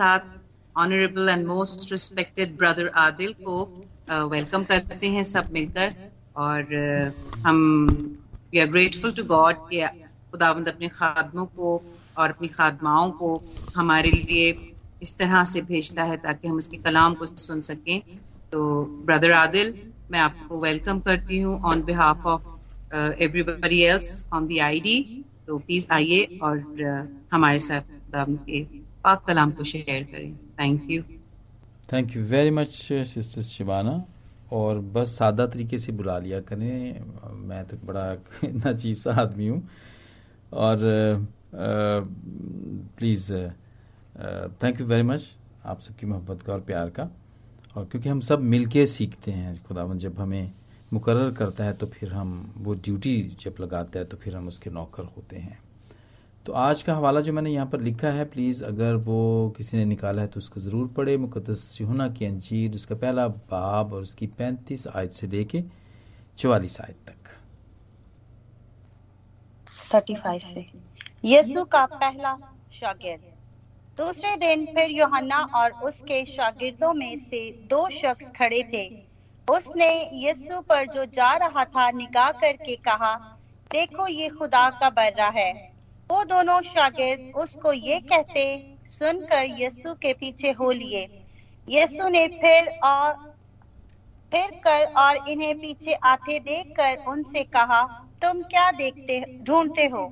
साथ honourable and most respected brother Adil को welcome uh, करते हैं सब मिलकर। और uh, हम we are grateful to God कि खुदावंद अपने खादमों को और अपनी खादमाओं को हमारे लिए इस तरह से भेजता है ताकि हम उसके कलाम को सुन सकें। तो ब्रदर आदिल मैं आपको वेलकम करती हूँ on behalf of everybody else on the ID तो प्लीज़ आइए और uh, हमारे साथ के पाक कलाम को शेयर करें। Thank you thank you very much sister Shivana और बस सादा तरीके से बुला लिया करें। मैं तो बड़ा नचीज सा आदमी हूँ। और please thank you very much आप सबकी मोहब्बत का और प्यार का। और क्योंकि हम सब मिलके सीखते हैं, खुदावन, जब हमें मुकर्र करता है तो फिर हम वो ड्यूटी जब लगाता है तो फिर हम उसके नौकर होते हैं। तो आज का हवाला जो मैंने यहाँ पर लिखा है प्लीज़ अगर वो किसी ने निकाला है तो उसको ज़रूर पढ़े। मुकदस यूना की अंजीर, उसका पहला बाब और उसकी पैंतीस आयत से लेके चौवालीस आयत तक। थर्टी से। का पहला शागिर्द। दूसरे दिन फिर योहन्ना और उसके शागिर्दों में से दो शख्स खड़े थे। उसने यीशु पर जो जा रहा था, निगाह करके कहा, देखो ये खुदा का बर्रा है। वो दोनों शागिर्द उसको ये कहते सुनकर यीशु के पीछे हो लिए। यीशु ने फिर और, फिर कर और इन्हें पीछे आते देखकर उनसे कहा, तुम क्या देखते, ढूंढते हो?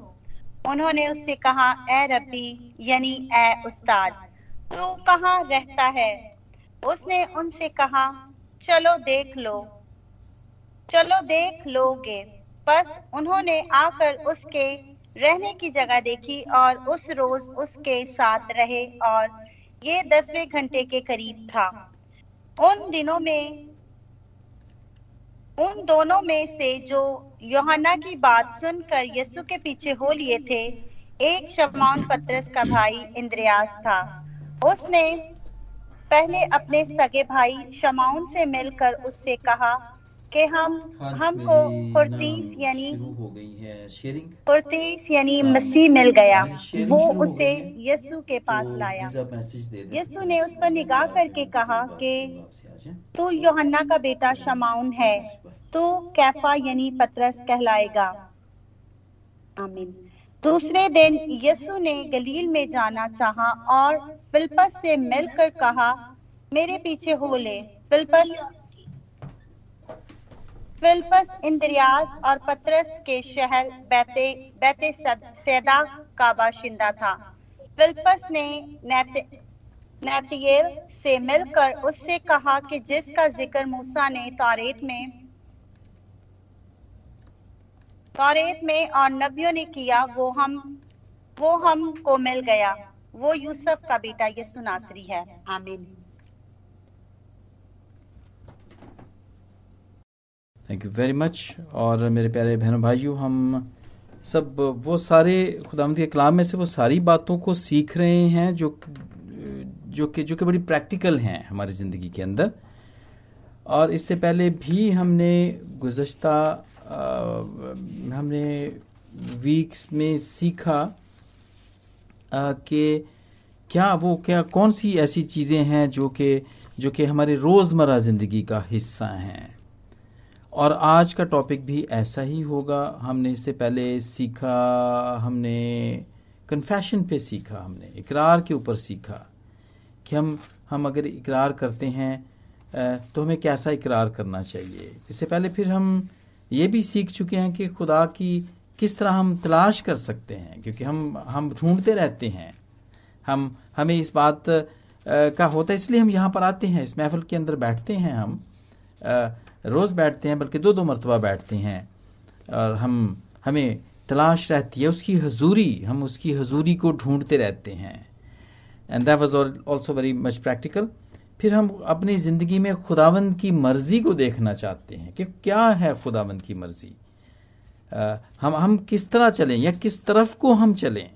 उन्होंने उससे कहा, ए रब्बी, यानी ए उस्ताद, तू कहाँ रहता है? उसने उनसे कहा, चलो देख लो, चलो देख लोगे। बस उन्होंने आकर उसके रहने की जगह देखी और उस रोज उसके साथ रहे और ये दसवें घंटे के करीब था। उन दिनों में, उन दोनों में से जो योहाना की बात सुनकर यीशु के पीछे हो लिए थे, एक शमौन पत्रस का भाई इंद्रियास था। उसने पहले अपने सगे भाई शमाउन से मिलकर उससे कहा कि हम हमको फुर्तीस यानी फुर्तीस यानी मसीह मिल गया। वो उसे यीशु के पास लाया। यीशु ने उस पर निगाह करके कहा कि तू योहन्ना का बेटा शमाउन है तू कैफा यानी पत्रस कहलाएगा। आमीन। दूसरे दिन यसु ने गलील में जाना चाहा और फिल्पस से मिलकर कहा मेरे पीछे हो ले। फिल्पस फिलिपस, इंद्रियास और पत्रस के शहर बैते बैते सैदा का बाशिंदा था। फिलिपस ने नैतियल से मिलकर उससे कहा कि जिसका ज़िक्र मूसा ने तारेत में तारेत में और नबियों ने किया, वो हम, वो हमको मिल गया। वो यूसुफ का बेटा यसु नासरी है। आमीन। थैंक यू वेरी मच और मेरे प्यारे बहनों, भाइयों, हम सब वो सारे खुदामदी के कलाम में से वो सारी बातों को सीख रहे हैं जो जो कि जो कि बड़ी प्रैक्टिकल हैं हमारी ज़िंदगी के अंदर। और इससे पहले भी हमने गुज्त हमने वीक्स में सीखा कि क्या वो, क्या, कौन सी ऐसी चीज़ें हैं जो कि जो कि हमारे रोज़मर्रा ज़िंदगी का हिस्सा हैं। और आज का टॉपिक भी ऐसा ही होगा। हमने इससे पहले सीखा, हमने कन्फेशन पे सीखा, हमने इकरार के ऊपर सीखा कि हम हम अगर इकरार करते हैं तो हमें कैसा इकरार करना चाहिए? इससे पहले फिर हम ये भी सीख चुके हैं कि खुदा की किस तरह हम तलाश कर सकते हैं, क्योंकि हम हम ढूंढते रहते हैं। हम, हमें इस बात का होता है, इसलिए हम यहाँ पर आते हैं। इस महफल के अंदर बैठते हैं हम। रोज़ बैठते हैं, बल्कि दो दो मरतबा बैठते हैं। और हम, हमें तलाश रहती है उसकी हजूरी, हम उसकी हजूरी को ढूंढते रहते हैं। And that was also very much practical फिर हम अपनी ज़िंदगी में खुदावंद की मर्ज़ी को देखना चाहते हैं कि क्या है खुदावंद की मर्ज़ी। हम हम किस तरह चलें या किस तरफ़ को हम चलें।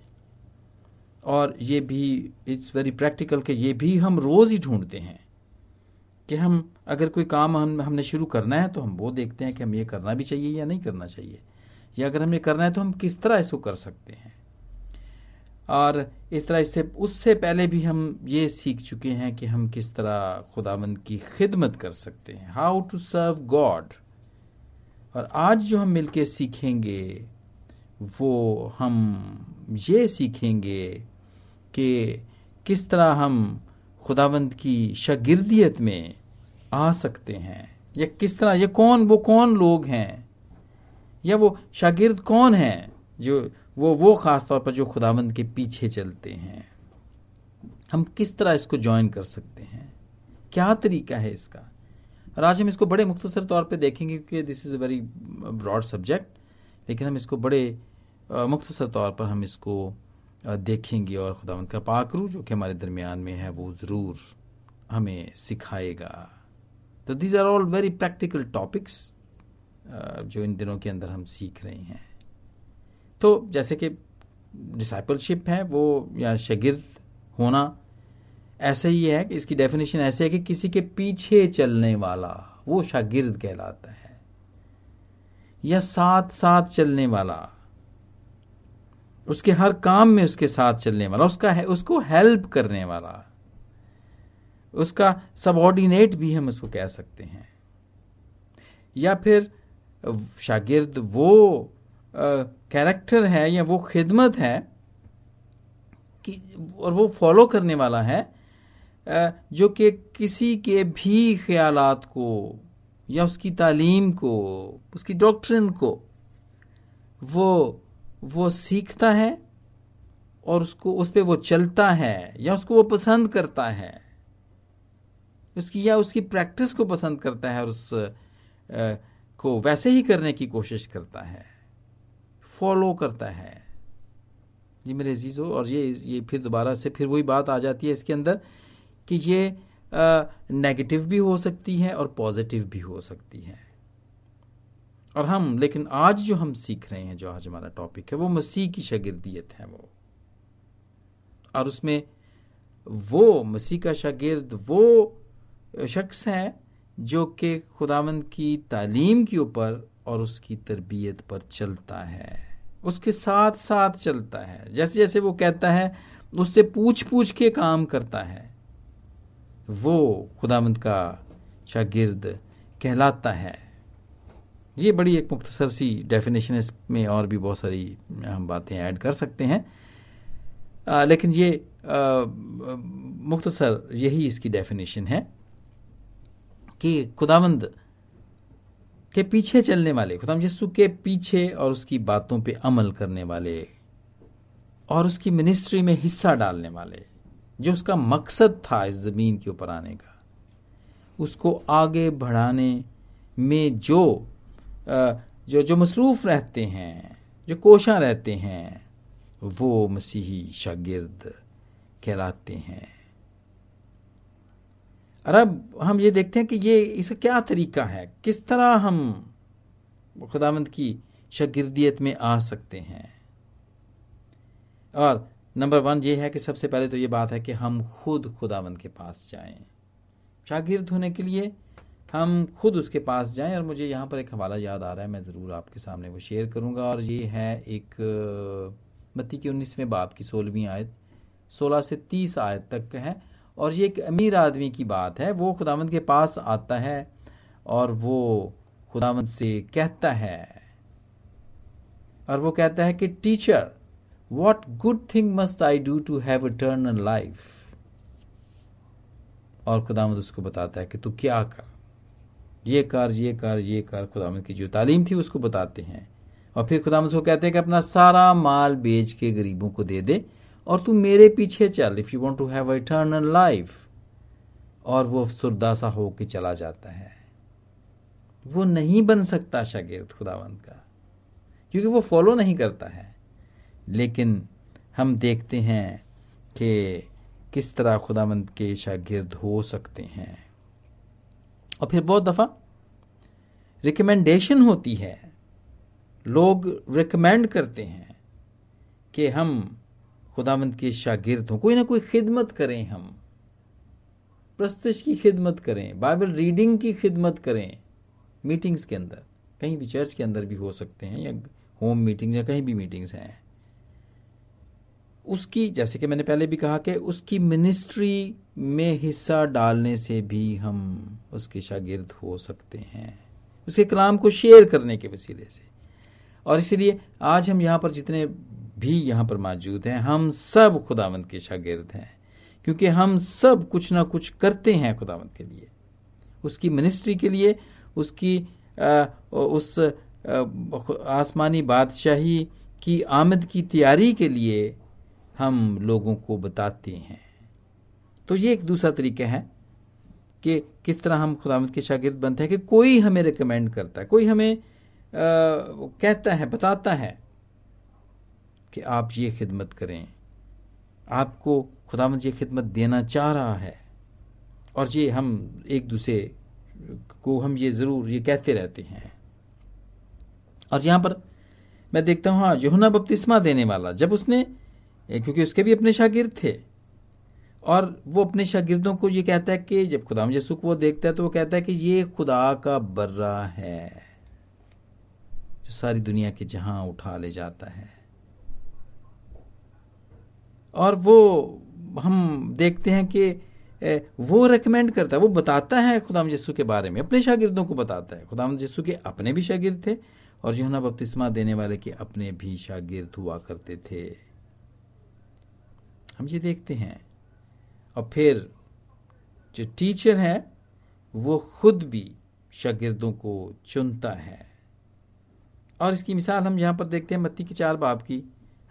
और ये भी इट्स वेरी प्रैक्टिकल कि ये भी हम रोज़ ही ढूंढते हैं। कि हम, अगर कोई काम हम, हमने शुरू करना है तो हम वो देखते हैं कि हम ये करना भी चाहिए या नहीं करना चाहिए। या अगर हमें करना है तो हम किस तरह इसको कर सकते हैं। और इस तरह इससे, उससे पहले भी हम ये सीख चुके हैं कि हम किस तरह खुदाबंद की खिदमत कर सकते हैं। हाउ टू सर्व गॉड और आज जो हम मिलके सीखेंगे, वो हम ये सीखेंगे कि किस तरह हम खुदाबंद की शागिर्दियत में आ सकते हैं? या किस तरह, ये कौन, वो कौन लोग हैं? या वो शागिर्द कौन हैं जो वो वो खास तौर पर जो खुदाबंद के पीछे चलते हैं? हम किस तरह इसको ज्वाइन कर सकते हैं? क्या तरीका है इसका? और आज हम इसको बड़े मुख्तसर तौर पे देखेंगे क्योंकि this is a very broad subject लेकिन हम इसको बड़े मुख्तसर तौर पर हम इसको देखेंगे और खुदावंद का पाकरू जो कि हमारे दरमियान में है, वो ज़रूर हमें सिखाएगा। तो these are all very practical topics जो इन दिनों के अंदर हम सीख रहे हैं। तो जैसे कि डिसाइपलशिप है, वो या शगिर्द होना ऐसा ही है कि इसकी डेफिनेशन ऐसे है कि किसी के पीछे चलने वाला, वो शागिर्द कहलाता है। या साथ साथ चलने वाला उसके हर काम में उसके साथ चलने वाला, उसका है, उसको हेल्प करने वाला। उसका सबॉर्डिनेट भी हम उसको कह सकते हैं। या फिर शागिर्द वो कैरेक्टर है या वो खिदमत है कि, और वो फॉलो करने वाला है जो कि किसी के भी ख्यालात को या उसकी तालीम को, उसकी डॉक्ट्रिन को, वो वो सीखता है और उसको उस पर वो चलता है या उसको वो पसंद करता है। उसकी या उसकी प्रैक्टिस को पसंद करता है और उस आ, को वैसे ही करने की कोशिश करता है। फॉलो करता है। जी मेरे अज़ीज़ और ये ये फिर दोबारा से फिर वही बात आ जाती है इसके अंदर कि ये नेगेटिव भी हो सकती है और पॉजिटिव भी हो सकती है। और हम, लेकिन आज जो हम सीख रहे हैं, जो आज हमारा टॉपिक है, वो मसीह की शागिर्दियत है वो। और उसमें वो, मसीह का शागिर्द वो शख्स है जो कि खुदावंद की तालीम के ऊपर और उसकी तरबियत पर चलता है। उसके साथ साथ चलता है। जैसे जैसे वो कहता है, उससे पूछ पूछ के काम करता है। वो खुदामंद का शागिर्द कहलाता है। ये बड़ी एक मुख्तसर सी डेफिनेशन है इसमें और भी बहुत सारी हम बातें ऐड कर सकते हैं। आ, लेकिन ये मुख्तसर यही इसकी डेफिनेशन है कि खुदावंद के पीछे चलने वाले खुदाम यीशु के पीछे और उसकी बातों पे अमल करने वाले और उसकी मिनिस्ट्री में हिस्सा डालने वाले जो उसका मकसद था इस ज़मीन के ऊपर आने का उसको आगे बढ़ाने में जो जो जो मसरूफ रहते हैं, जो कोशा रहते हैं, वो मसीही शागिर्द कहलाते हैं। और अब हम ये देखते हैं कि ये, इसका क्या तरीका है? किस तरह हम खुदावंद की शागिर्दियत में आ सकते हैं? और नंबर वन ये है कि सबसे पहले तो ये बात है कि हम खुद खुदावंद के पास जाएँ। शागिर्द होने के लिए हम खुद उसके पास जाएँ और मुझे यहाँ पर एक हवाला याद आ रहा है, मैं ज़रूर आपके सामने वो शेयर करूँगा। और ये है एक मत्ती के उन्नीसवें बाप की सोलहवीं आयत, सोलह से तीस आयत तक है। और ये एक अमीर आदमी की बात है, वो खुदावंद के पास आता है और वो खुदावंद से कहता है, और वो कहता है कि, teacher what good thing must I do to have eternal life और खुदावंद उसको बताता है कि, तू क्या कर? ये कर ये कर ये कर, खुदावंद की जो तालीम थी उसको बताते हैं। और फिर खुदावंद उसको कहते हैं कि अपना सारा माल बेच के गरीबों को दे दे और तू मेरे पीछे चल if you want to have eternal life और वो सुरदासा होके चला जाता है। वो नहीं बन सकता शागिर्द खुदावंद का, क्योंकि वो फॉलो नहीं करता है। लेकिन हम देखते हैं कि किस तरह खुदावंद के शागिर्द हो सकते हैं। और फिर बहुत दफ़ा रिकमेंडेशन होती है। लोग रिकमेंड करते हैं कि हम खुदावंद के शागिर्द हों कोई ना कोई खिदमत करें हम। प्रस्तुश की खिदमत करें बाइबल रीडिंग की खिदमत करें मीटिंग्स के अंदर। कहीं भी चर्च के अंदर भी हो सकते हैं या होम मीटिंग्स या कहीं भी मीटिंग्स हैं। उसकी, जैसे कि मैंने पहले भी कहा कि उसकी मिनिस्ट्री में हिस्सा डालने से भी हम उसके शागिर्द हो सकते हैं। उसके कलाम को शेयर करने के वसीले से। और इसलिए आज हम यहाँ पर जितने भी यहाँ पर मौजूद हैं हम सब खुदावंत के शागिर्द हैं। क्योंकि हम सब कुछ ना कुछ करते हैं खुदावंत के लिए। उसकी मिनिस्ट्री के लिए उसकी आ, उस आसमानी बादशाही की आमद की तैयारी के लिए हम लोगों को बताते हैं। तो ये एक दूसरा तरीका है कि किस तरह हम खुदामद के शागिर्द बनते हैं कि कोई हमें रिकमेंड करता है कोई हमें आ, कहता है बताता है कि आप ये खिदमत करें। आपको खुदामद ये खिदमत देना चाह रहा है और ये हम एक दूसरे को हम ये ज़रूर ये कहते रहते हैं। और यहाँ पर मैं देखता हूँ हाँ यहुना बपतिस्मा देने वाला जब उसने क्योंकि उसके भी अपने शागिर्द थे और वो अपने शागिर्दों को ये कहता है कि जब खुदा यसु को वो देखता है तो वो कहता है कि ये खुदा का बर्रा है, जो सारी दुनिया के जहाँ उठा ले जाता है। और वो, हम देखते हैं कि वो रेकमेंड करता है, वो बताता है खुदाम यसु के बारे में, अपने शागिर्दों को बताता है। खुदाम यसु के अपने भी शागिर्द थे, और यूहना बपतिस्मा देने वाले के अपने भी शागिर्द हुआ करते थे। हम ये देखते हैं। और फिर जो टीचर है, वो खुद भी शागिर्दों को चुनता है। और इसकी मिसाल हम यहाँ पर देखते हैं, मत्ती की चार बाप की।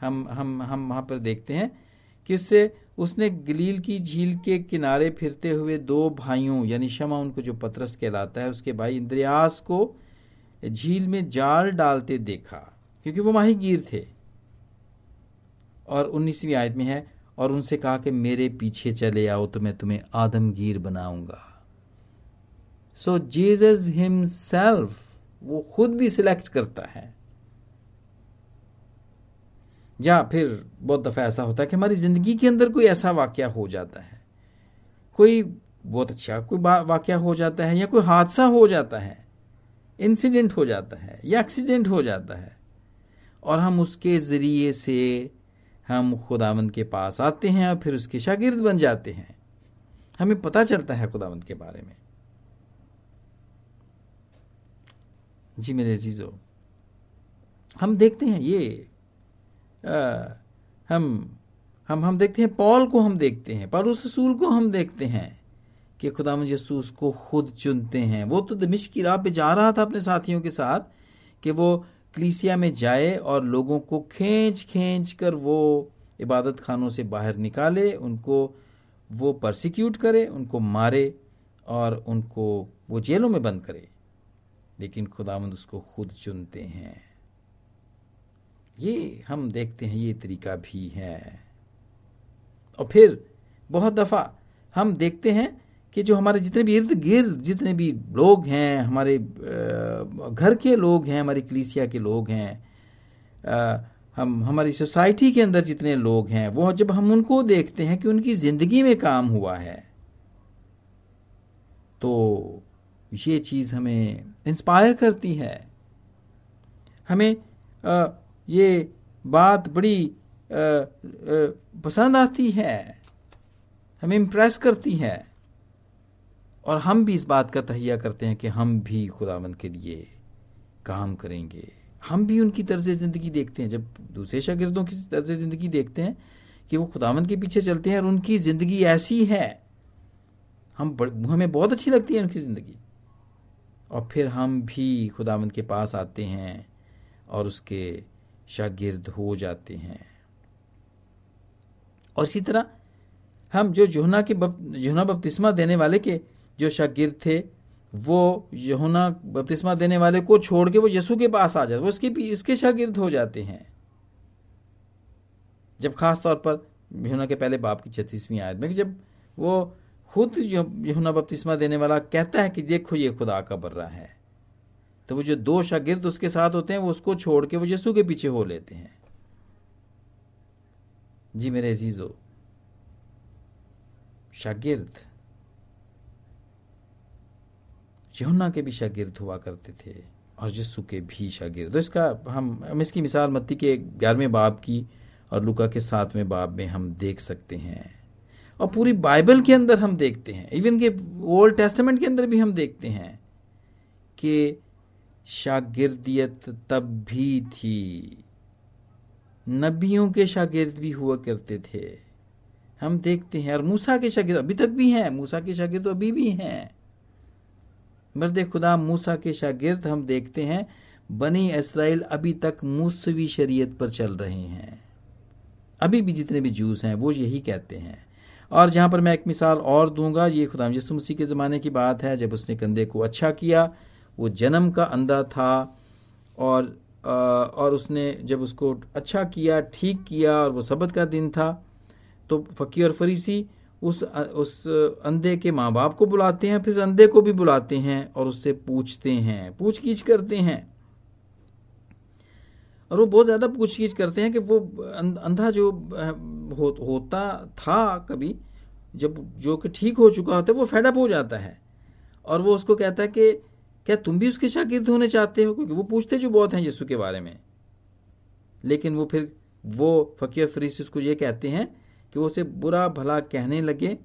हम हम हम वहाँ पर देखते हैं कि उससे, उसने गलील की झील के किनारे फिरते हुए दो भाइयों, यानी शमा उनको जो पतरस कहलाता है, उसके भाई इंद्रियास को झील में जाल डालते देखा, क्योंकि वो माहीगीर थे। और उन्नीसवीं आयत में है और उनसे कहा कि मेरे पीछे चले आओ तो मैं तुम्हें आदमगीर बनाऊँगा। सो जीजस हिमसेल्फ वो खुद भी सिलेक्ट करता है। या फिर बहुत दफ़ा ऐसा होता है कि हमारी ज़िंदगी के अंदर कोई ऐसा वाक्य हो जाता है। कोई बहुत अच्छा कोई वाक्य हो जाता है या कोई हादसा हो जाता है इंसिडेंट हो जाता है या एक्सीडेंट हो जाता है, और हम उसके ज़रिए से हम खुदावंद के पास आते हैं और फिर उसके शागिर्द बन जाते हैं। हमें पता चलता है खुदावंद के बारे में। जी मेरे अजीजो हम देखते हैं ये आ, हम हम हम देखते हैं पॉल को हम देखते हैं पर उस रसूल को हम देखते हैं कि खुदा यसूस को खुद चुनते हैं। वो तो दमिश की राह पे जा रहा था अपने साथियों के साथ कि वो कलीसिया में जाए और लोगों को खींच खींच कर वो इबादत खानों से बाहर निकाले, उनको वो परसिक्यूट करे, उनको मारे और उनको वो जेलों में बंद करे। लेकिन खुदामंद उसको खुद चुनते हैं। ये हम देखते हैं, ये तरीका भी है। और फिर बहुत दफ़ा हम देखते हैं कि जो हमारे जितने भी इर्द गिर्द जितने भी लोग हैं, हमारे घर के लोग हैं, हमारी कलीसिया के लोग हैं हम, हमारी सोसाइटी के अंदर जितने लोग हैं, वो जब हम उनको देखते हैं कि उनकी ज़िंदगी में काम हुआ है तो ये चीज़ हमें इंस्पायर करती है। हमें ये बात बड़ी पसंद आती है, हमें इम्प्रेस करती है। और हम भी इस बात का तहिया करते हैं कि हम भी खुदावंद के लिए काम करेंगे। हम भी उनकी तर्ज ज़िंदगी देखते हैं। जब दूसरे शागिर्दों की तर्ज ज़िंदगी देखते हैं कि वो खुदावंद के पीछे चलते हैं और उनकी ज़िंदगी ऐसी है, हम हमें बहुत अच्छी लगती है उनकी ज़िंदगी। और फिर हम भी खुदावंद के पास आते हैं और उसके शागिर्द हो जाते हैं। और इसी तरह हम जो जोहना के जोहना बपतिस्मा देने वाले के जो शागिर थे, वो यहुना बपतिस्मा देने वाले को छोड़ के वो यसु के पास आ जाते, वो इसके इसके शागिर्द हो जाते हैं। जब खास तौर पर यहुना के पहले बाप की छत्तीसवीं आयत में जब वो खुद यहुना बपतिस्मा देने वाला कहता है कि देखो ये खुदा का बर्रा है तो वो जो दो शागिर्द उसके साथ होते हैं, वो उसको छोड़ के वो यसु के पीछे हो लेते हैं। जी मेरे अजीजो, शागिर्द यहुन्ना के भी शागिर्द हुआ करते थे, और यस्सु के भी शागिर्द। तो इसका हम हम इसकी मिसाल मत्ती के ग्यारहवें बाब की और लुका के सातवें बाब में हम देख सकते हैं। और पूरी बाइबल के अंदर हम देखते हैं, इवन के ओल्ड टेस्टमेंट के अंदर भी हम देखते हैं कि शागिर्दियत तब भी थी। नबियों के शागिर्द भी हुआ करते थे। हम देखते हैं, और मूसा के शागिर्द अभी तक भी हैं, मूसा के शागिर्द तो अभी भी हैं। मर्द खुदा मूसा के शागिर्द हम देखते हैं, बनी इसराइल अभी तक मूसवी शरीयत पर चल रहे हैं। अभी भी जितने भी जूस हैं, वो यही कहते हैं। और जहाँ पर मैं एक मिसाल और दूँगा, ये खुदा यसु मसीह के ज़माने की बात है, जब उसने कंधे को अच्छा किया, वो जन्म का अंधा था, और और उसने जब उसको अच्छा किया, ठीक किया, और वो सबत का दिन था तो फ़कीर और फरीसी उस उस अंधे के माँ बाप को बुलाते हैं फिर अंधे को भी बुलाते हैं और उससे पूछते हैं पूछ कीछ करते हैं। और वो बहुत ज़्यादा पूछ कीछ करते हैं कि वो अं-, अंधा जो हो, होता था कभी जब जो कि ठीक हो चुका होता है वो फेडअप हो जाता है। और वो उसको कहता है कि क्या तुम भी उसके शागिर्द होने चाहते हो? क्योंकि वो पूछते जो बहुत हैं यीशु के बारे में। लेकिन वो फिर वो फ़कीर फरीस उसको ये कहते हैं कि वो उसे बुरा भला कहने लगे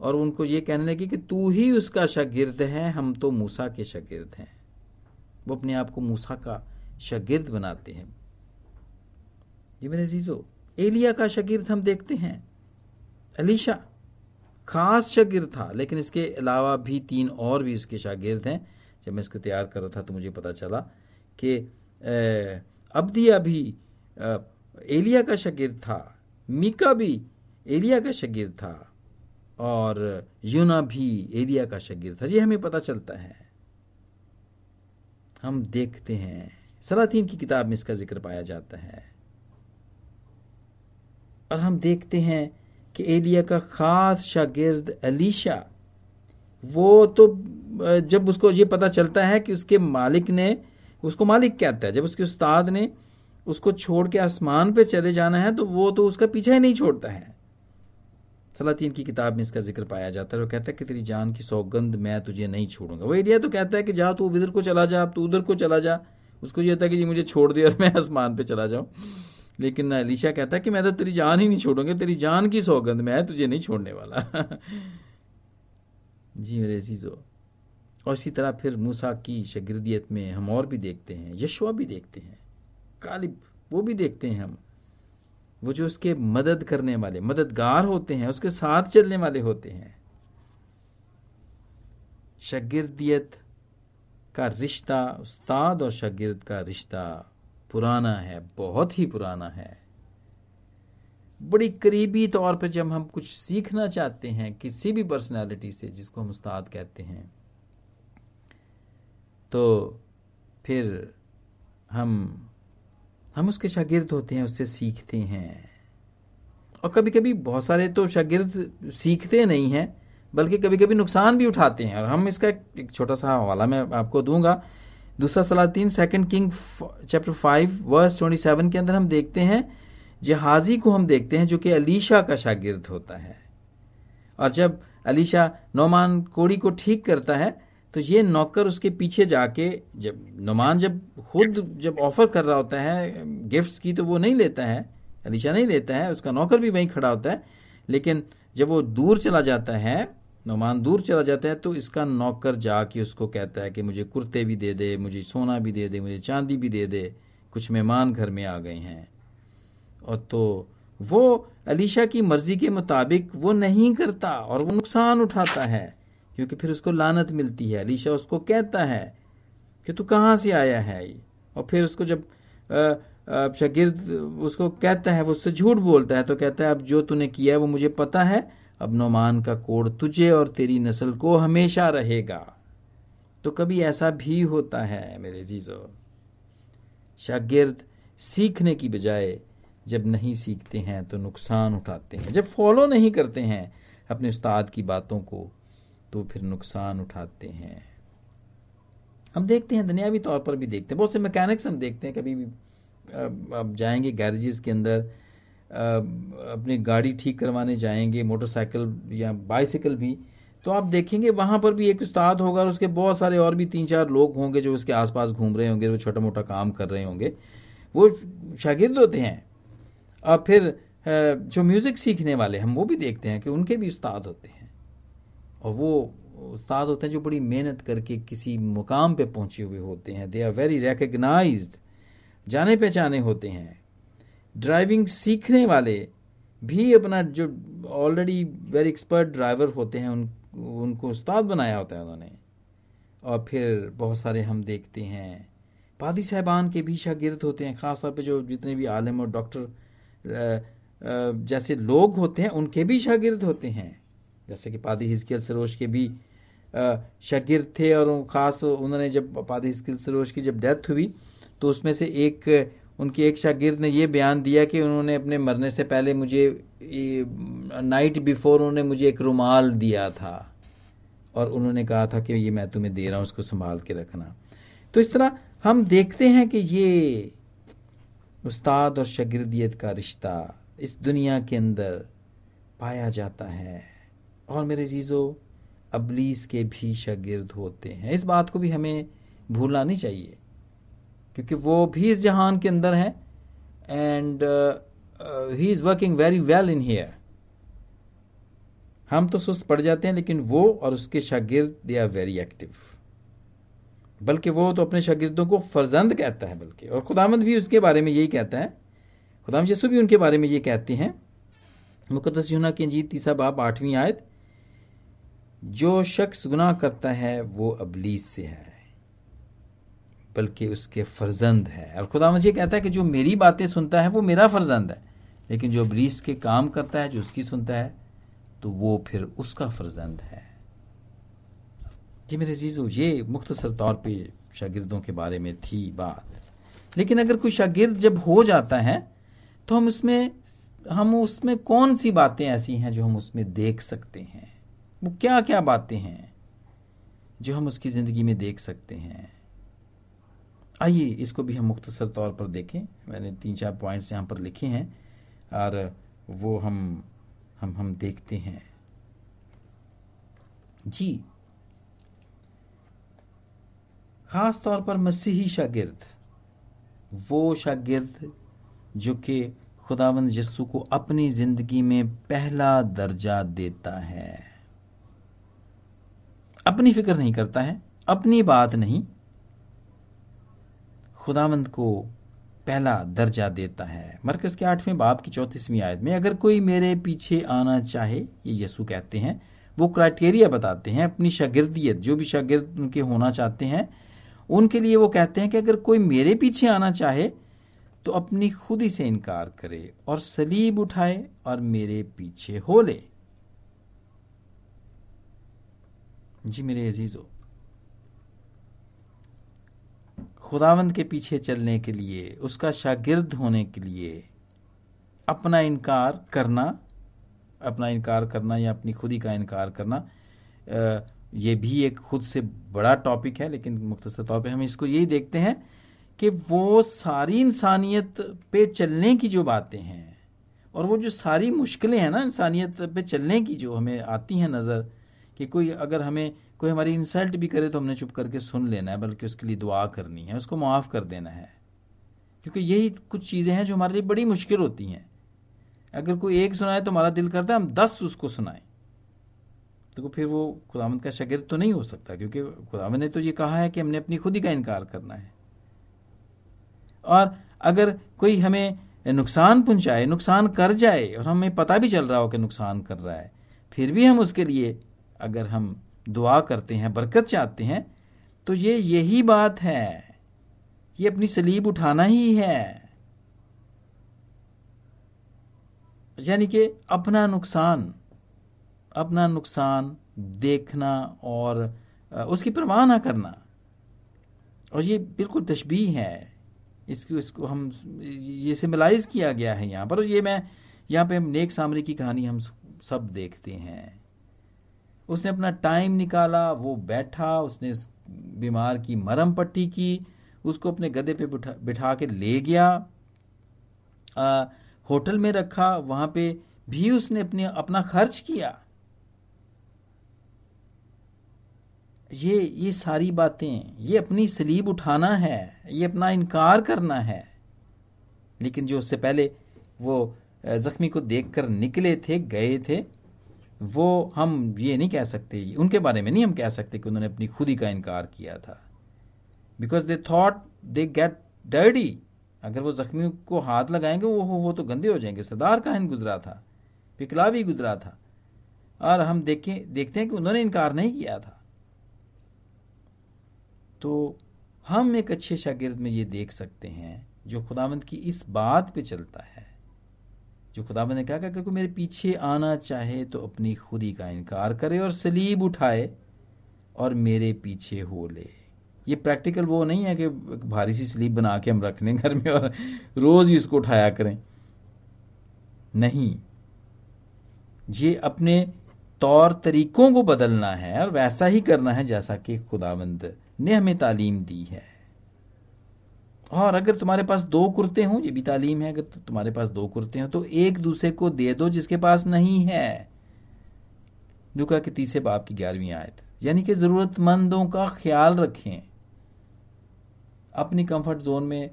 और उनको ये कहने लगे कि तू ही उसका शागिर्द है, हम तो मूसा के शागिर्द हैं। वो अपने आप को मूसा का शागिर्द बनाते हैं। जी मेरे जीजो एलिया का शागिर्द हम देखते हैं अलीशा खास शागिर्द था, लेकिन इसके अलावा भी तीन और भी उसके शागिर्द हैं। जब मैं इसको तैयार कर रहा था तो मुझे पता चला कि अब्दिया भी एलिया का शागिर्द था, मीका भी एलिया का शगीर था और यूना भी एलिया का शगीर था। ये हमें पता चलता है। हम देखते हैं। सलातीन की किताब में इसका ज़िक्र पाया जाता है। और हम देखते हैं कि एलिया का खास शागिर्द अलीशा, वो तो जब उसको ये पता चलता है कि उसके मालिक ने, उसको मालिक कहता है? जब उसके उस्ताद ने उसको छोड़ के आसमान पे चले जाना है तो वो तो उसका पीछा ही नहीं छोड़ता है। सलातीन की किताब में इसका ज़िक्र पाया जाता है वो कहता है कि तेरी जान की सौगंध मैं तुझे नहीं छोड़ूँगा। वो एरिया तो कहता है कि जा तू, इधर को चला जा तू उधर को चला जा। उसको ये था कि जी, मुझे छोड़ दे और मैं आसमान पे चला जाऊँ। लेकिन अलीशा कहता है कि मैं तो तेरी जान ही नहीं छोड़ूँगा, तेरी जान की सौगंध मैं तुझे नहीं छोड़ने वाला। जी मेरे अजीजो, और इसी तरह फिर मूसा की शगिरदियत में हम और भी देखते हैं यशवा भी देखते हैं, कालिब वो भी देखते हैं हम। वो जो उसके मदद करने वाले, मददगार होते हैं, उसके साथ चलने वाले होते हैं। शगिरदियत का रिश्ता, उस्ताद और शगिर्द का रिश्ता पुराना है, बहुत ही पुराना है। बड़ी करीबी तौर पर जब हम कुछ सीखना चाहते हैं, किसी भी पर्सनालिटी से, जिसको हम उस्ताद कहते हैं तो फिर हम हम उसके शागिर्द होते हैं, उससे सीखते हैं। और कभी कभी बहुत सारे तो शागिर्द सीखते नहीं हैं, बल्कि कभी कभी नुकसान भी उठाते हैं। और हम इसका एक छोटा सा हवाला मैं आपको दूँगा। दूसरा सलातीन second king chapter five verse twenty seven के अंदर हम देखते हैं, जहाजी को हम देखते हैं, जो कि अलीशा का शागिर्द होता है। और जब अलीशा नौमान कोड़ी को ठीक करता है तो ये नौकर उसके पीछे जाके जब, नुमान जब खुद जब ऑफ़र कर रहा होता है गिफ्ट्स की तो वो नहीं लेता है अलीशा नहीं लेता है, उसका नौकर भी वहीं खड़ा होता है। लेकिन जब वो दूर चला जाता है, नुमान दूर चला जाता है तो इसका नौकर जाके उसको कहता है कि मुझे कुर्ते भी दे दे, मुझे सोना भी दे दे, मुझे चांदी भी दे दे, कुछ मेहमान घर में आ गए हैं। और तो वो अलीशा की मर्ज़ी के मुताबिक वो नहीं करता और वो नुकसान उठाता है। क्योंकि फिर उसको लानत मिलती है। अलीशा उसको कहता है कि तू कहाँ से आया है और फिर उसको जब शगिर्द उसको कहता है, वो उससे झूठ बोलता है तो कहता है, अब जो तूने किया है, वो मुझे पता है। अब नोमान का कोड तुझे और तेरी नस्ल को हमेशा रहेगा। तो कभी ऐसा भी होता है मेरे जीजो शागिर्द सीखने की बजाय जब नहीं सीखते हैं तो नुकसान उठाते हैं। जब फॉलो नहीं करते हैं अपने उस्ताद की बातों को तो फिर नुकसान उठाते हैं। हम देखते हैं, दुनियावी तौर पर भी देखते हैं। बहुत से मैकेनिक्स हम देखते हैं, कभी भी, अब जाएँगे गैरेजेस के अंदर अपनी गाड़ी ठीक करवाने जाएँगे मोटरसाइकिल या बाइसाइकिल भी तो आप देखेंगे वहाँ पर भी एक उस्ताद होगा और उसके बहुत सारे और भी तीन चार लोग होंगे जो उसके आसपास घूम रहे होंगे, वो छोटा मोटा काम कर रहे होंगे। वो शागिर्द होते हैं। और फिर जो म्यूज़िक सीखने वाले हम वो भी देखते हैं कि उनके भी उस्ताद होते हैं। और वो उस्ताद होते हैं जो बड़ी मेहनत करके किसी मुकाम पे पहुँचे हुए होते हैं। दे आर वेरी रिकग्नाइज्ड जाने पहचाने होते हैं। ड्राइविंग सीखने वाले भी अपना जो ऑलरेडी वेरी एक्सपर्ट ड्राइवर होते हैं, उन, उनको उस्ताद बनाया होता है उन्होंने। और फिर बहुत सारे हम देखते हैं। पादी साहबान के भी शागिर्द होते हैं ख़ास तौर पे जो जितने भी आलम और डॉक्टर जैसे लोग होते हैं, उनके भी शागिर्द होते हैं। जैसे कि पादी हिजकिल सरोज के भी शागिर्द थे और ख़ास उन्होंने जब पादी हिजकिल सरोज की जब डेथ हुई तो उसमें से एक, उनके एक शागिर्द ने यह बयान दिया कि उन्होंने अपने मरने से पहले मुझे नाइट बिफोर उन्होंने मुझे एक रुमाल दिया था। और उन्होंने कहा था कि ये मैं तुम्हें दे रहा हूँ, उसको संभाल के रखना। तो इस तरह हम देखते हैं कि ये उस्ताद और शागिर्दियत का रिश्ता इस दुनिया के अंदर पाया जाता है। और मेरे जीजो अबलीस के भी शागिर्द होते हैं। इस बात को भी हमें भूलना नहीं चाहिए, क्योंकि वो भी इस जहान के अंदर हैं। And he is working very well in here हम तो सुस्त पड़ जाते हैं, लेकिन वो और उसके शागिर्द दे आर वेरी एक्टिव बल्कि वो तो अपने शागिर्दों को फर्जंद कहता है बल्कि। और खुदामंद भी उसके बारे में यही कहता है। खुदाम यसु भी उनके बारे में ये कहते हैं। मुकदस यूना की अंजीत तीसरा बाप आठवीं आयत। जो शख्स गुनाह करता है, वो अबलीस से है, बल्कि उसके फर्जंद है। और खुदा मुझे कहता है कि जो मेरी बातें सुनता है, वो मेरा फर्जंद है। लेकिन जो अबलीस के काम करता है, जो उसकी सुनता है तो वो फिर उसका फर्जंद है। जी मेरे जीजो ये मुख्तसर तौर पे शागिर्दों के बारे में थी बात। लेकिन अगर कोई शागिर्द जब हो जाता है तो हम उसमें हम उसमें कौन सी बातें ऐसी हैं जो हम उसमें देख सकते हैं? वो क्या क्या बातें हैं जो हम उसकी ज़िंदगी में देख सकते हैं। आइए इसको भी हम मुख्तसर तौर पर देखें। मैंने तीन चार पॉइंट्स यहाँ पर लिखे हैं और वो हम हम हम देखते हैं। जी। खास तौर पर मसीही शागिर्द, वो शागिर्द जो कि खुदावंद यस्सु को अपनी ज़िंदगी में पहला दर्जा देता है। अपनी फ़िक्र नहीं करता है, अपनी बात नहीं। खुदावंद को पहला दर्जा देता है। मरकज के आठवें बाप की चौतीसवीं आयत में, अगर कोई मेरे पीछे आना चाहे, ये यसु कहते हैं, वो क्राइटेरिया बताते हैं, अपनी शागिर्दियत, जो भी शागिर्द उनके होना चाहते हैं, उनके लिए वो कहते हैं कि अगर कोई मेरे पीछे आना चाहे तो अपनी खुद से इनकार करे और सलीब उठाए और मेरे पीछे हो ले। जी मेरे अजीजों खुदावंद के पीछे चलने के लिए, उसका शागिर्द होने के लिए अपना इनकार करना, अपना इनकार करना या अपनी खुदी का इनकार करना ये भी एक खुद से बड़ा टॉपिक है, लेकिन मुख्तर तौर पे हम इसको यही देखते हैं कि वो सारी इंसानियत पे चलने की जो बातें हैं और वो जो सारी मुश्किलें हैं ना इंसानियत पे चलने की जो हमें आती हैं नज़र कि कोई अगर हमें, कोई हमारी इंसल्ट भी करे तो हमने चुप करके सुन लेना है, बल्कि उसके लिए दुआ करनी है, उसको माफ़ कर देना है। क्योंकि यही कुछ चीज़ें हैं जो हमारे लिए बड़ी मुश्किल होती हैं। अगर कोई एक सुनाए तो हमारा दिल करता है हम दस उसको सुनाएँ। तो फिर वो खुदामंद का शगिर तो नहीं हो सकता, क्योंकि खुदामंद ने तो ये कहा है कि हमने अपनी खुद ही का इनकार करना है। और अगर कोई हमें नुकसान पहुँचाए, नुकसान कर जाए, और हमें पता भी चल रहा हो कि नुकसान कर रहा है, फिर भी हम उसके लिए अगर हम दुआ करते हैं, बरकत चाहते हैं तो ये यही बात है। ये अपनी सलीब उठाना ही है। यानी कि अपना नुकसान अपना नुकसान देखना और उसकी परवाह ना करना। और ये बिल्कुल तशबी है। इसको इसको हम, ये सिमलाइज किया गया है यहाँ पर और ये मैं, यहाँ पे हम नेक सामरी की कहानी हम सब देखते हैं। उसने अपना टाइम निकाला वो बैठा उसने बीमार की मरम पट्टी की उसको अपने गधे पे बिठा, बिठा के ले गया आ, होटल में रखा वहाँ पे भी उसने अपने अपना खर्च किया। ये ये सारी बातें ये अपनी सलीब उठाना है ये अपना इनकार करना है। लेकिन जो उससे पहले वो जख्मी को देखकर निकले थे गए थे वो हम ये नहीं कह सकते, उनके बारे में नहीं हम कह सकते कि उन्होंने अपनी खुदी का इनकार किया था। Because they thought they get dirty अगर वो जख्मी को हाथ लगाएँगे, वो वो तो गंदे हो जाएँगे। सरदार काहिन गुजरा था पिकला भी गुजरा था। और हम देखें, देखते हैं कि उन्होंने इनकार नहीं किया था। तो हम एक अच्छे शागिर्द में ये देख सकते हैं, जो खुदावंद की इस बात पे चलता है। जो खुदाबंद ने कहा कि कोई मेरे पीछे आना चाहे तो अपनी खुदी का इनकार करे और सलीब उठाए और मेरे पीछे हो ले। ये प्रैक्टिकल वो नहीं है कि भारी सी सलीब बना के हम रख लें घर में और रोज ही उसको उठाया करें। नहीं। ये अपने तौर तरीकों को बदलना है और वैसा ही करना है जैसा कि खुदावंद ने हमें तालीम दी है। और अगर तुम्हारे पास दो कुर्ते हों, ये भी तालीम है, अगर तुम्हारे पास दो कुर्ते हों तो एक दूसरे को दे दो जिसके पास नहीं है। दुका के तीसरे बाप की ग्यारहवीं आयत। यानी कि जरूरतमंदों का ख्याल रखें। अपनी कंफर्ट जोन में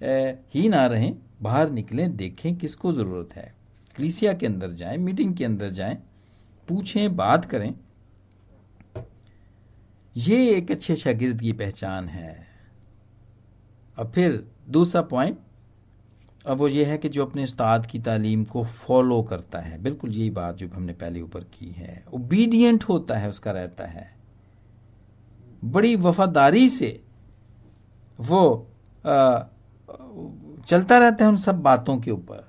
ही ना रहें, बाहर निकलें, देखें किसको ज़रूरत है। क्लीसिया के अंदर जाएँ मीटिंग के अंदर जाएँ, पूछें, बात करें। ये एक अच्छे शागिर्द की पहचान है। अब फिर दूसरा पॉइंट अब वो ये है कि जो अपने उस्ताद की तालीम को फॉलो करता है बिल्कुल यही बात जो हमने पहले ऊपर की है। ओबीडियंट होता है उसका रहता है। बड़ी वफादारी से वो आ, चलता रहता है उन सब बातों के ऊपर।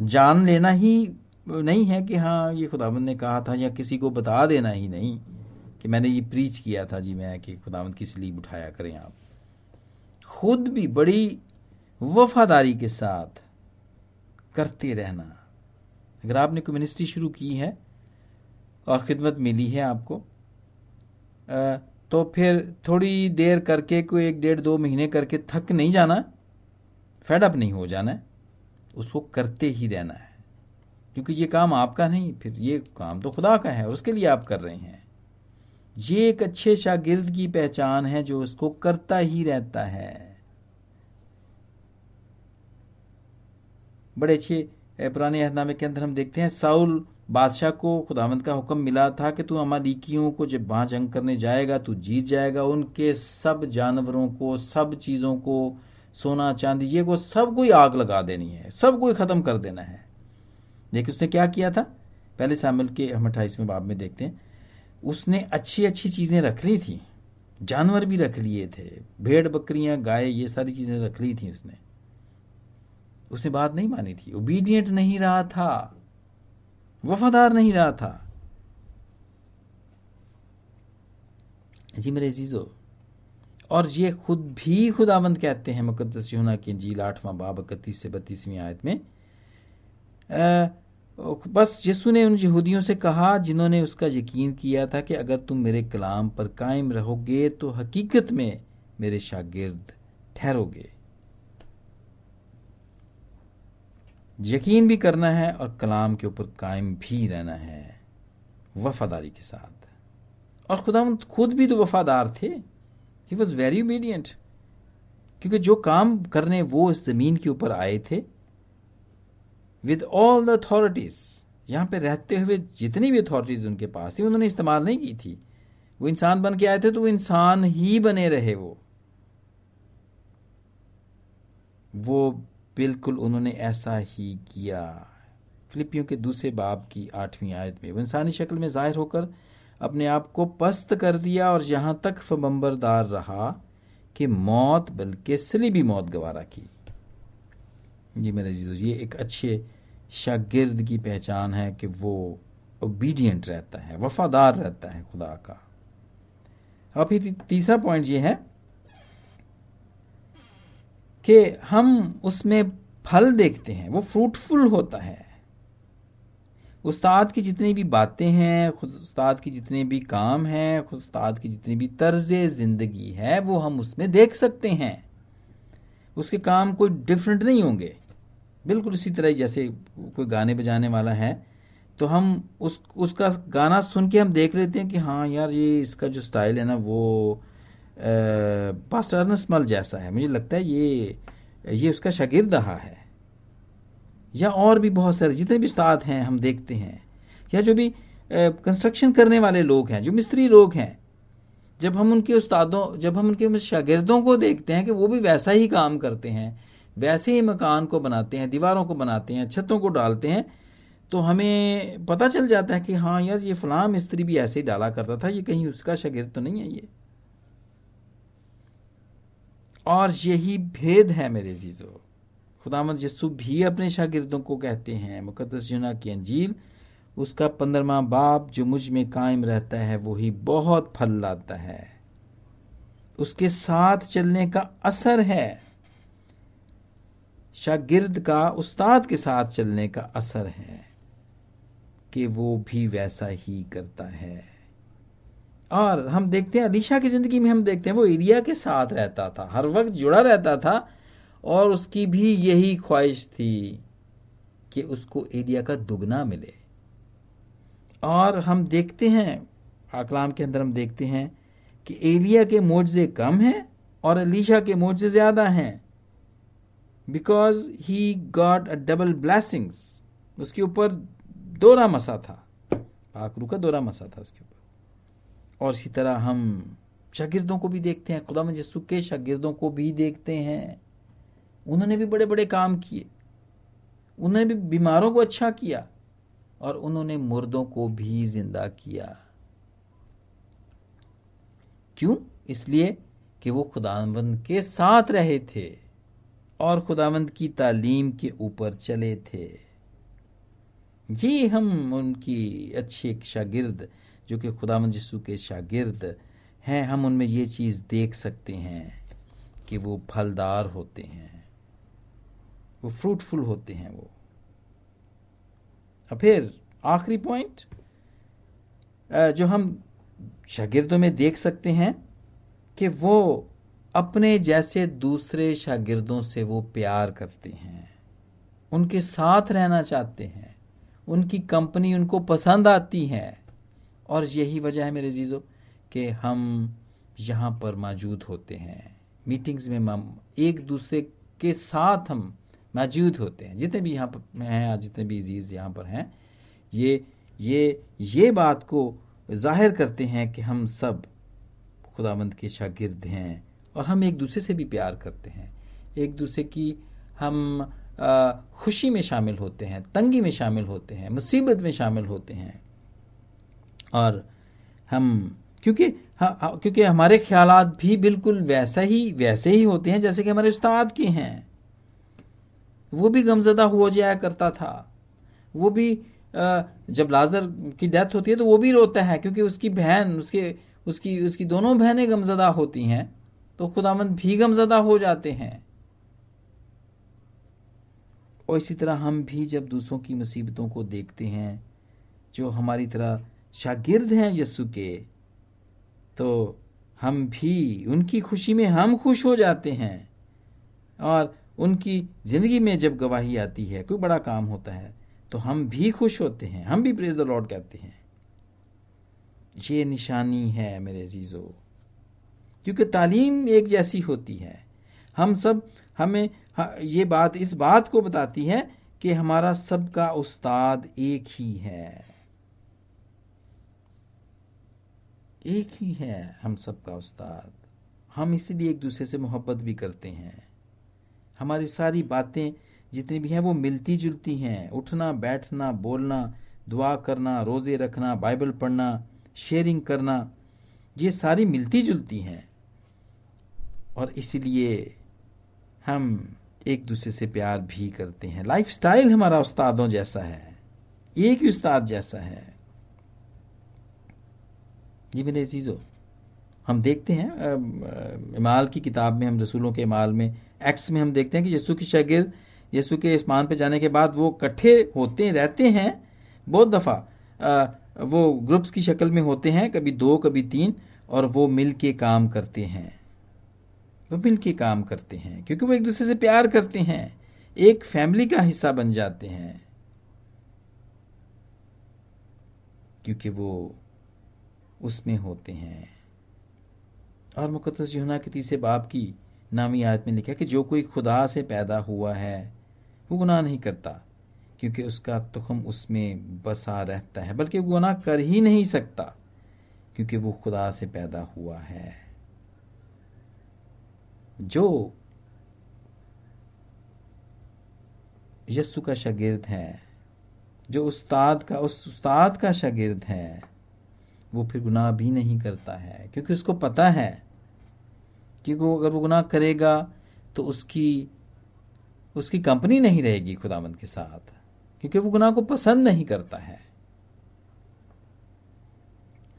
जान लेना ही नहीं है कि हाँ ये खुदाबंद ने कहा था या किसी को बता देना ही नहीं कि मैंने ये प्रीच किया था जी मैं कि खुदाबंद की स्लीब उठाया करें आप। खुद भी बड़ी वफादारी के साथ करते रहना। अगर आपने कोई मिनिस्ट्री शुरू की है और खिदमत मिली है आपको तो फिर थोड़ी देर करके, कोई एक डेढ़ दो महीने करके थक नहीं जाना फेडअप नहीं हो जाना, उसको करते ही रहना है। क्योंकि ये काम आपका नहीं, फिर ये काम तो खुदा का है और उसके लिए आप कर रहे हैं। ये एक अच्छे शागिर्द की पहचान है जो उसको करता ही रहता है। बड़े अच्छे पुराने अहदनामे के अंदर हम देखते हैं, साउल बादशाह को खुदावंत का हुक्म मिला था कि तू अमालिकियों को जब वहाँ जंग करने जाएगा, तू जीत जाएगा, उनके सब जानवरों को, सब चीज़ों को, सोना, चांदी, ये को सब कोई आग लगा देनी है, सब कोई खत्म कर देना है। देखिए उसने क्या किया था? पहले शामिल के, हम अट्ठाईसवें बाब में देखते हैं। उसने अच्छी अच्छी चीज़ें रख ली थी, जानवर भी रख लिए थे, भेड़ बकरियाँ, गाय, ये सारी चीज़ें रख ली थी उसने। उसने बात नहीं मानी थी। ओबीडियंट नहीं रहा था। वफादार नहीं रहा था। जी मेरे जीजो और ये खुद भी खुदाबंद कहते हैं मुकदस यूना की जील आठवां बाब इकतीस से बत्तीसवीं आयत में आ, बस यीशु ने उन यहूदियों से कहा जिन्होंने उसका यकीन किया था कि अगर तुम मेरे कलाम पर कायम रहोगे तो हकीकत में मेरे शागिर्द ठहरोगे। यकीन भी करना है और कलाम के ऊपर कायम भी रहना है, वफादारी के साथ। और खुदा खुद भी तो वफादार थे। ही वॉज़ वेरी ओबीडियंट क्योंकि जो काम करने वो इस ज़मीन के ऊपर आए थे विद ऑल द अथॉरिटीज यहाँ पे रहते हुए जितनी भी अथॉरिटीज उनके पास थी, उन्होंने इस्तेमाल नहीं की थी। वो इंसान बन के आए थे तो वो इंसान ही बने रहे वो। वो बिल्कुल उन्होंने ऐसा ही किया। फिलिपियों के दूसरे बाब की आठवीं आयत में वो इंसानी शक्ल में ज़ाहिर होकर अपने आप को पस्त कर दिया और यहाँ तक फबम्बरदार रहा कि मौत, बल्कि सलीबी मौत गवारा की। जी मेरे जीजो ये एक अच्छे शागिर्द की पहचान है कि वो ओबीडियंट रहता है, वफादार रहता है खुदा का। अब फिर तीसरा पॉइंट ये है कि हम उसमें फल देखते हैं, वो फ्रूटफुल होता है। उस्ताद की जितनी भी बातें हैं, खुद उस्ताद की जितने भी काम हैं, खुद उस्ताद की जितनी भी तर्ज ज़िंदगी है, वो हम उसमें देख सकते हैं। उसके काम कोई डिफरेंट नहीं होंगे। बिल्कुल इसी तरह जैसे कोई गाने बजाने वाला है तो हम उस, उसका गाना सुन के हम देख लेते हैं कि हाँ यार ये इसका जो स्टाइल है ना, वो पास्टर मल जैसा है। मुझे लगता है ये ये उसका शागिर्द रहा है। या और भी बहुत सारे, जितने भी उस्ताद हैं, हम देखते हैं। या जो भी कंस्ट्रक्शन करने वाले लोग हैं, जो मिस्त्री लोग हैं, जब हम उनके उस्तादों, जब हम उनके शागिर्दों को देखते हैं कि वो भी वैसा ही काम करते हैं, वैसे ही मकान को बनाते हैं, दीवारों को बनाते हैं, छतों को डालते हैं तो हमें पता चल जाता है कि हाँ यार, ये फलां मिस्त्री भी ऐसे ही डाला करता था, ये कहीं उसका शागिर्द तो नहीं है ये। और यही भेद है मेरे जीजो खुदामद यसु भी अपने शागिर्दों को कहते हैं मुकदस यूना की अंजील, उसका पंद्रमा बाप जो मुझमें कायम रहता है वही बहुत फल लाता है। उसके साथ चलने का असर है। शागिर्द का उस्ताद के साथ चलने का असर है कि वो भी वैसा ही करता है। और हम देखते हैं, अलीशा की ज़िंदगी में हम देखते हैं, वो एरिया के साथ रहता था, हर वक्त जुड़ा रहता था, और उसकी भी यही ख्वाहिश थी कि उसको एरिया का दुगना मिले। और हम देखते हैं, अकलाम के अंदर हम देखते हैं कि एलिया के मोजे कम हैं और अलीशा के मोजे ज़्यादा हैं। Because he got a double blessings उसके ऊपर दोरा मसा था पाकरू का दोरा मसा था उसके ऊपर। और इसी तरह हम शागिर्दों को भी देखते हैं, खुदा यसु के शागिर्दों को भी देखते हैं। उन्होंने भी बड़े बड़े काम किए। उन्होंने भी बीमारों को अच्छा किया और उन्होंने मुर्दों को भी ज़िंदा किया। क्यों? इसलिए कि वो खुदावंद के साथ रहे थे और खुदावंद की तालीम के ऊपर चले थे। जी, हम उनकी अच्छे शागिर्द जो कि खुदावंद यीशु के शागिर्द हैं, हम उनमें ये चीज़ देख सकते हैं कि वो फलदार होते हैं। वो फ्रूटफुल होते हैं वो। फिर आखिरी पॉइंट जो हम शागिर्दों में देख सकते हैं कि वो अपने जैसे दूसरे शागिर्दों से वो प्यार करते हैं। उनके साथ रहना चाहते हैं। उनकी कंपनी उनको पसंद आती है। और यही वजह है मेरे जीजो कि हम यहाँ पर मौजूद होते हैं। मीटिंग्स में एक दूसरे के साथ हम मौजूद होते हैं। जितने भी यहाँ पर हैं जितने भी अज़ीज़ यहाँ पर हैं, ये ये ये बात को ज़ाहिर करते हैं कि हम सब खुदावंद के शागिर्द हैं और हम एक दूसरे से भी प्यार करते हैं। एक दूसरे की हम खुशी में शामिल होते हैं, तंगी में शामिल होते हैं, मुसीबत में शामिल होते हैं। और हम क्योंकि हाँ, क्योंकि हमारे ख्याल भी बिल्कुल वैसा ही वैसे ही होते हैं जैसे कि हमारे उस्ताद के हैं। वो भी गमजदा हो जाया करता था। वो भी जब लाजर की डेथ होती है तो वो भी रोता है क्योंकि उसकी बहन उसके उसकी उसकी दोनों बहनें गमजदा होती हैं तो खुदामंद भी गमजदा हो जाते हैं। और इसी तरह हम भी जब दूसरों की मुसीबतों को देखते हैं जो हमारी तरह शागिर्द हैं यस्सु के तो हम भी उनकी खुशी में हम खुश हो जाते हैं। और उनकी ज़िंदगी में जब गवाही आती है, कोई बड़ा काम होता है तो हम भी खुश होते हैं। हम भी प्रेज द लॉर्ड कहते हैं। ये निशानी है मेरे अजीजों, क्योंकि तालीम एक जैसी होती है। हम सब हमें ये बात इस बात को बताती है कि हमारा सबका उस्ताद एक ही है। एक ही है हम सबका उस्ताद। हम इसीलिए एक दूसरे से मोहब्बत भी करते हैं। हमारी सारी बातें जितनी भी हैं वो मिलती जुलती हैं। उठना, बैठना, बोलना, दुआ करना, रोज़े रखना, बाइबल पढ़ना, शेयरिंग करना, ये सारी मिलती जुलती हैं। और इसलिए हम एक दूसरे से प्यार भी करते हैं। लाइफ स्टाइल हमारा उस्तादों जैसा है। एक ही उस्ताद जैसा है। जी मेरे चीज़ों हम देखते हैं इमाल की किताब में, हम रसूलों के इमाल में, एक्ट्स में हम देखते हैं कि यीशु की शागिर्द, यीशु के स्मान पे जाने के बाद वो इकट्ठे होते रहते हैं, बहुत दफ़ा वो ग्रुप्स की शक्ल में होते हैं, कभी दो, कभी तीन, और वो मिल के काम करते हैं। वो मिल के काम करते हैं, क्योंकि वो एक दूसरे से प्यार करते हैं, एक फैमिली का हिस्सा बन जाते हैं। क्योंकि वो उसमें होते हैं। और मुकदस यूना के तीसरे बाप की नामी आयत में लिखा कि जो कोई खुदा से पैदा हुआ है, वो गुनाह नहीं करता, क्योंकि उसका तुखम उसमें बसा रहता है, बल्कि गुनाह कर ही नहीं सकता, क्योंकि वो खुदा से पैदा हुआ है। जो यस्सु का शागिर्द है, जो उस्ताद का, उस उस्ताद का शागिर्द है वो फिर गुनाह भी नहीं करता है। क्योंकि उसको पता है कि वो अगर वो गुनाह करेगा तो उसकी उसकी कंपनी नहीं रहेगी खुदामंद के साथ, क्योंकि वो गुनाह को पसंद नहीं करता है।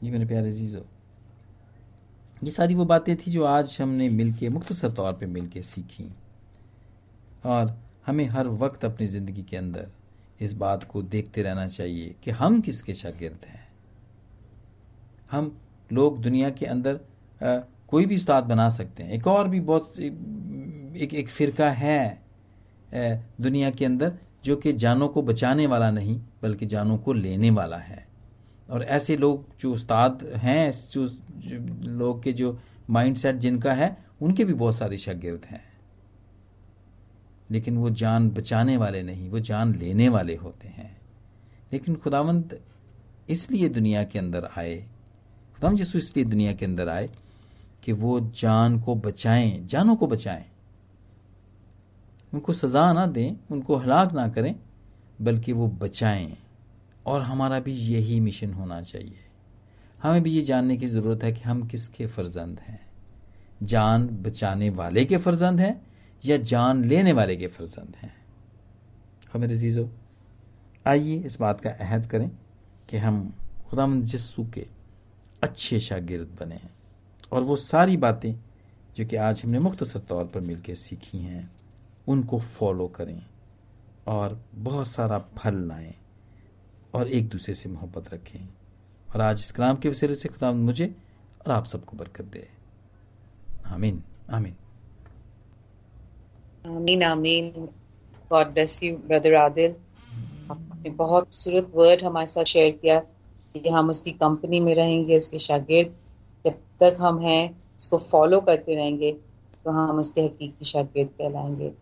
जी मेरे प्यारे जीजो ये सारी वो बातें थी जो आज हमने मिलके मुख्तसर तौर पे मिलके सीखी। और हमें हर वक्त अपनी ज़िंदगी के अंदर इस बात को देखते रहना चाहिए कि हम किसके शागिर्द हैं। हम लोग दुनिया के अंदर आ, कोई भी उस्ताद बना सकते हैं। एक और भी बहुत एक एक फिरका है दुनिया के अंदर जो कि जानों को बचाने वाला नहीं बल्कि जानों को लेने वाला है। और ऐसे लोग जो उस्ताद हैं जो, लोग के जो माइंडसेट जिनका है उनके भी बहुत सारे शागिर्द हैं। लेकिन वो जान बचाने वाले नहीं वो जान लेने वाले होते हैं। लेकिन खुदावंत इसलिए दुनिया के अंदर आए खुदावंत यीशु इसलिए दुनिया के अंदर आए कि वो जान को बचाएँ, जानों को बचाएँ। उनको सजा ना दें, उनको हलाक ना करें, बल्कि वो बचाएँ। और हमारा भी यही मिशन होना चाहिए। हमें भी ये जानने की ज़रूरत है कि हम किसके फर्जंद हैं। जान बचाने वाले के फर्जंद हैं या जान लेने वाले के फर्जंद हैं। और मेरे जीजो आइए इस बात का अहद करें कि हम खुदा जस्सू के अच्छे शागिर्द बने और वो सारी बातें जो कि आज हमने मुख्तसर तौर पर मिलकर सीखी हैं, उनको फॉलो करें और बहुत सारा फल लाएँ और एक दूसरे से मोहब्बत रखें। और आज इस कलाम के वसीले से खुदा मुझे और आप सबको बरकत दे। आमीन आमीन। आमीन आमीन। God bless you brother Adil. आपने बहुत खूबसूरत वर्ड हमारे साथ शेयर किया। कि हम उसकी कंपनी में रहेंगे, उसके शागिर्द जब तक हम हैं, उसको फॉलो करते रहेंगे तो हम उसके हकीकी शागिर्द कहलाएँगे।